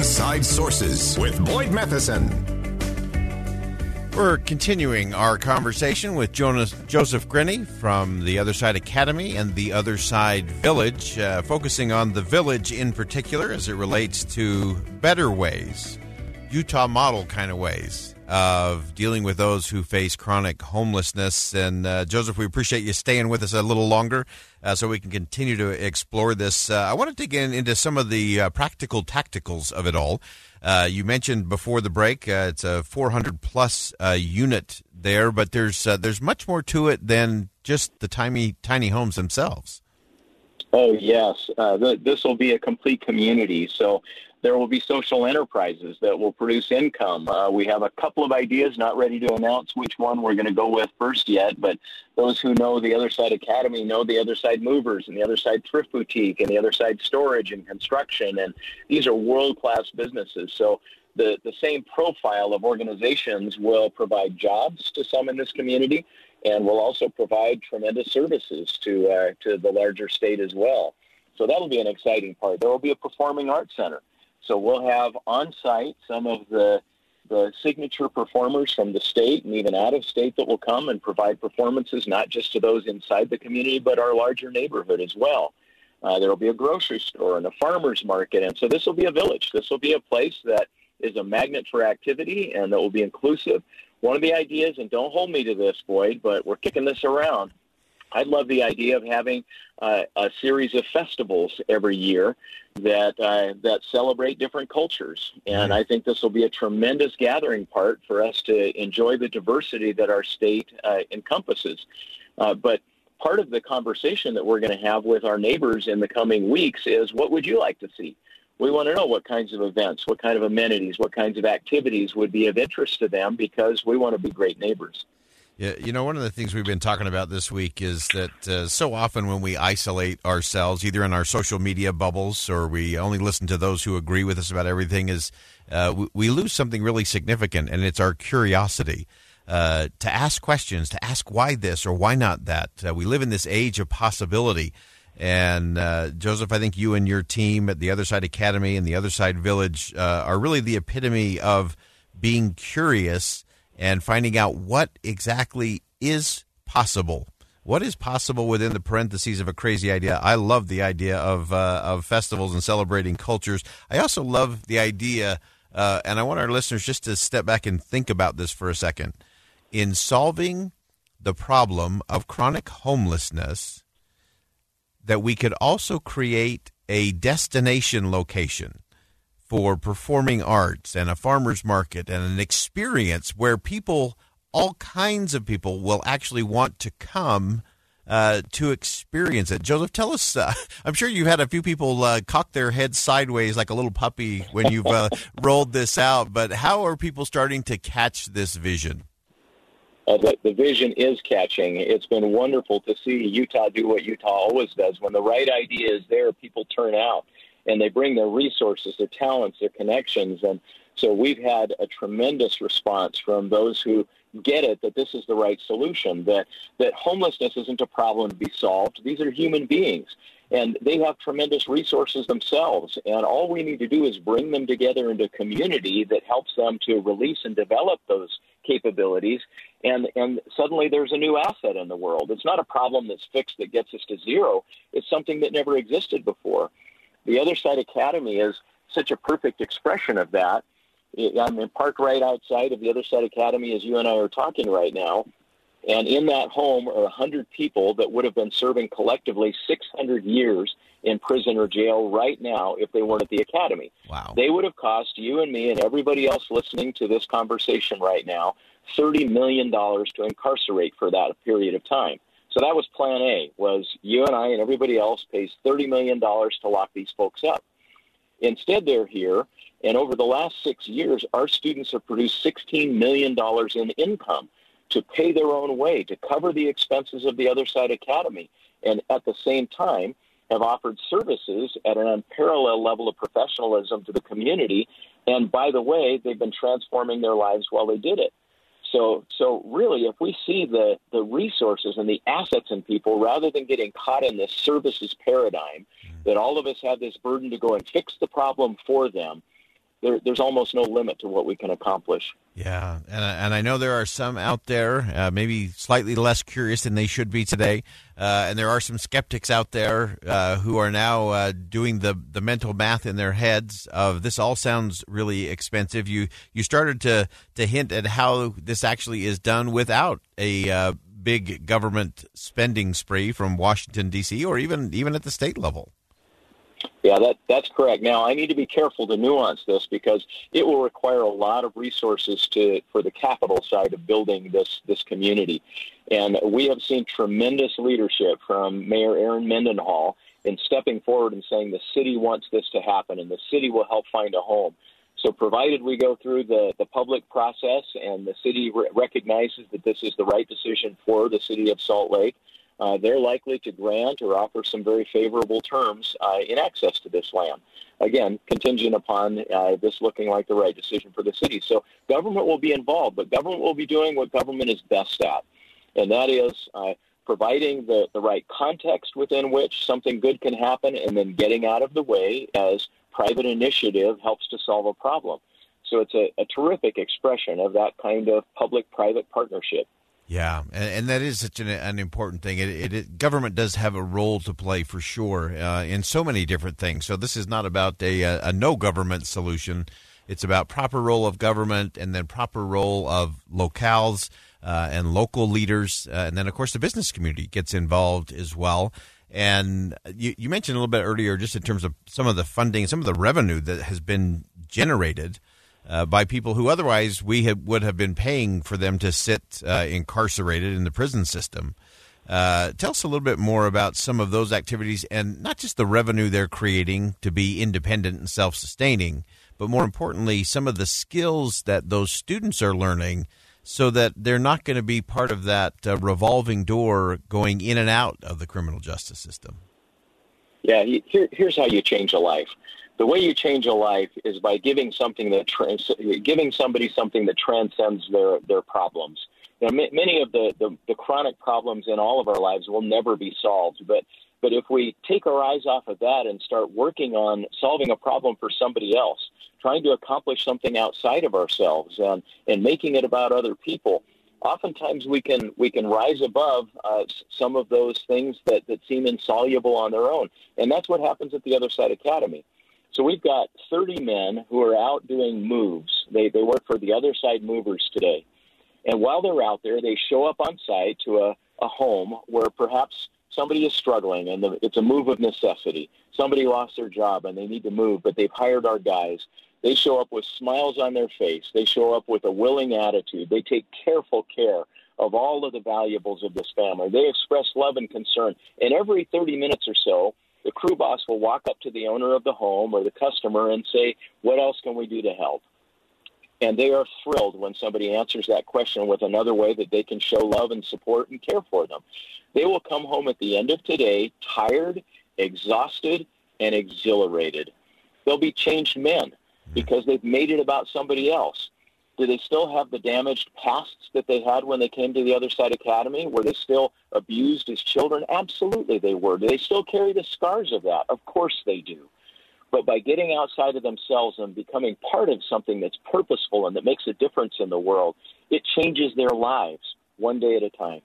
Inside Sources with Boyd Matheson. We're continuing our conversation with Jonas, Joseph Grenny from the Other Side Academy and the Other Side Village, uh, focusing on the village in particular as it relates to better ways, Utah model kind of ways of dealing with those who face chronic homelessness. And uh, Joseph, we appreciate you staying with us a little longer uh, so we can continue to explore this. Uh, I want to dig in into some of the uh, practical tacticals of it all. Uh, you mentioned before the break uh, it's a 400 plus unit there, but there's there's much more to it than just the tiny tiny homes themselves. Oh yes, this will be a complete community. So there will be social enterprises that will produce income. Uh, we have a couple of ideas, not ready to announce which one we're going to go with first yet, but those who know the Other Side Academy know the Other Side Movers and the Other Side Thrift Boutique and the Other Side Storage and Construction, and these are world-class businesses. So the, the same profile of organizations will provide jobs to some in this community and will also provide tremendous services to, uh, to the larger state as well. So that'll be an exciting part. There will be a performing arts center. So we'll have on site some of the the signature performers from the state and even out of state that will come and provide performances not just to those inside the community but our larger neighborhood as well. Uh, there will be a grocery store and a farmer's market, and so this will be a village. This will be a place that is a magnet for activity and that will be inclusive. One of the ideas, and don't hold me to this, Boyd, but we're kicking this around, I love the idea of having uh, a series of festivals every year that uh, that celebrate different cultures, and I think this will be a tremendous gathering part for us to enjoy the diversity that our state uh, encompasses. Uh, but part of the conversation that we're going to have with our neighbors in the coming weeks is, what would you like to see? We want to know what kinds of events, what kind of amenities, what kinds of activities would be of interest to them because we want to be great neighbors. Yeah, you know, one of the things we've been talking about this week is that uh, so often when we isolate ourselves, either in our social media bubbles or we only listen to those who agree with us about everything, is uh, we, we, lose something really significant, and it's our curiosity. Uh, to ask questions, to ask why this or why not that. Uh, we live in this age of possibility. And uh, Joseph, I think you and your team at the Other Side Academy and the Other Side Village uh, are really the epitome of being curious and finding out what exactly is possible. What is possible within the parentheses of a crazy idea? I love the idea of uh, of festivals and celebrating cultures. I also love the idea, uh, and I want our listeners just to step back and think about this for a second. In solving the problem of chronic homelessness, that we could also create a destination location for performing arts and a farmer's market and an experience where people, all kinds of people, will actually want to come uh, to experience it. Joseph, tell us. Uh, I'm sure you've had a few people uh, cock their heads sideways like a little puppy when you've uh, rolled this out. But how are people starting to catch this vision? Uh, the, the vision is catching. It's been wonderful to see Utah do what Utah always does. When the right idea is there, people turn out and they bring their resources, their talents, their connections. And so we've had a tremendous response from those who get it that this is the right solution, that, that homelessness isn't a problem to be solved. These are human beings. And they have tremendous resources themselves. And all we need to do is bring them together into a community that helps them to release and develop those capabilities. And, and suddenly there's a new asset in the world. It's not a problem that's fixed that gets us to zero. It's something that never existed before. The Other Side Academy is such a perfect expression of that. I'm in parked right outside of the Other Side Academy as you and I are talking right now. And in that home are 100 people that would have been serving collectively 600 years in prison or jail right now if they weren't at the academy. Wow. They would have cost you and me and everybody else listening to this conversation right now $30 million to incarcerate for that period of time. So that was plan A, was you and I and everybody else pays $30 million to lock these folks up. Instead, they're here, And over the last six years, our students have produced $16 million in income to pay their own way, to cover the expenses of the Other Side Academy, and at the same time have offered services at an unparalleled level of professionalism to the community. And by the way, they've been transforming their lives while they did it. So, so really, if we see the, the resources and the assets in people rather than getting caught in this services paradigm, that all of us have this burden to go and fix the problem for them, there, there's almost no limit to what we can accomplish. Yeah, and, and I know there are some out there, uh, maybe slightly less curious than they should be today, uh, and there are some skeptics out there uh, who are now uh, doing the the mental math in their heads of this all sounds really expensive. You you started to to hint at how this actually is done without a uh, big government spending spree from Washington D.C. or even even at the state level. Yeah, that that's correct. Now I need to be careful to nuance this because it will require a lot of resources to for the capital side of building this this community, and we have seen tremendous leadership from Mayor Erin Mendenhall in stepping forward and saying the city wants this to happen and the city will help find a home. So, provided we go through the, the public process and the city re- recognizes that this is the right decision for the city of Salt Lake, uh, they're likely to grant or offer some very favorable terms uh, in access to this land. Again, contingent upon uh, this looking like the right decision for the city. So government will be involved, but government will be doing what government is best at, and that is uh, providing the, the right context within which something good can happen and then getting out of the way as private initiative helps to solve a problem. So it's a, a terrific expression of that kind of public-private partnership. Yeah, and, and, that is such an, an important thing. It, it, it, government does have a role to play for sure uh, in so many different things. So this is not about a, a, no government solution. It's about proper role of government and then proper role of locales uh, and local leaders, uh, and then of course the business community gets involved as well. And you, you mentioned a little bit earlier, just in terms of some of the funding, some of the revenue that has been generated uh, by people who otherwise we have, would have been paying for them to sit uh, incarcerated in the prison system. Uh, tell us a little bit more about some of those activities and not just the revenue they're creating to be independent and self sustaining, but more importantly, some of the skills that those students are learning so that they're not going to be part of that uh, revolving door going in and out of the criminal justice system. Yeah, here, here's how you change a life the way you change a life is by giving something that trans- giving somebody something that transcends their their problems. You know, m- many of the, the, the chronic problems in all of our lives will never be solved, but but if we take our eyes off of that and start working on solving a problem for somebody else, trying to accomplish something outside of ourselves and and making it about other people, oftentimes we can we can rise above uh, some of those things that, that seem insoluble on their own, and that's what happens at the Other Side Academy. So we've got 30 men who are out doing moves. They, they work for the other side movers today. And while they're out there, they show up on site to a, a home where perhaps somebody is struggling and the, it's a move of necessity. Somebody lost their job and they need to move, but they've hired our guys. They show up with smiles on their face. They show up with a willing attitude. They take careful care of all of the valuables of this family. They express love and concern. And every 30 minutes or so, the crew boss will walk up to the owner of the home or the customer and say, What else can we do to help? And they are thrilled when somebody answers that question with another way that they can show love and support and care for them. They will come home at the end of today tired, exhausted, and exhilarated. They'll be changed men hmm. because they've made it about somebody else. Do they still have the damaged pasts that they had when they came to the Other Side Academy? Were they still abused as children? Absolutely they were. Do they still carry the scars of that? Of course they do. But by getting outside of themselves and becoming part of something that's purposeful and that makes a difference in the world, it changes their lives one day at a time.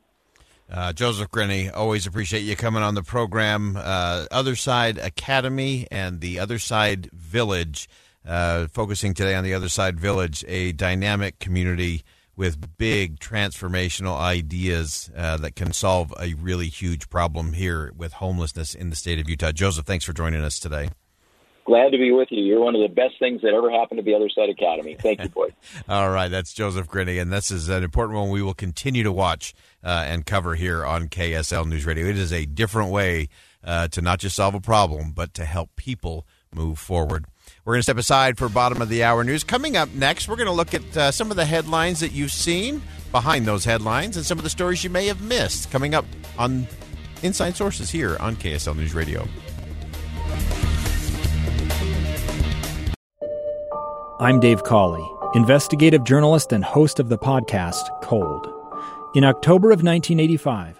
Uh, Joseph Grenny, always appreciate you coming on the program. Uh, Other Side Academy and the Other Side Village uh, focusing today on the Other Side Village, a dynamic community with big transformational ideas uh, that can solve a really huge problem here with homelessness in the state of Utah. Joseph, thanks for joining us today. Glad to be with you. You're one of the best things that ever happened to the Other Side Academy. Thank you, Boyd. All right, that's Joseph Grenny, and this is an important one we will continue to watch uh, and cover here on KSL News Radio. It is a different way uh, to not just solve a problem, but to help people move forward. We're going to step aside for bottom of the hour news. Coming up next, we're going to look at uh, some of the headlines that you've seen behind those headlines and some of the stories you may have missed. Coming up on Inside Sources here on KSL News Radio. I'm Dave Cawley, investigative journalist and host of the podcast Cold. In October of 1985,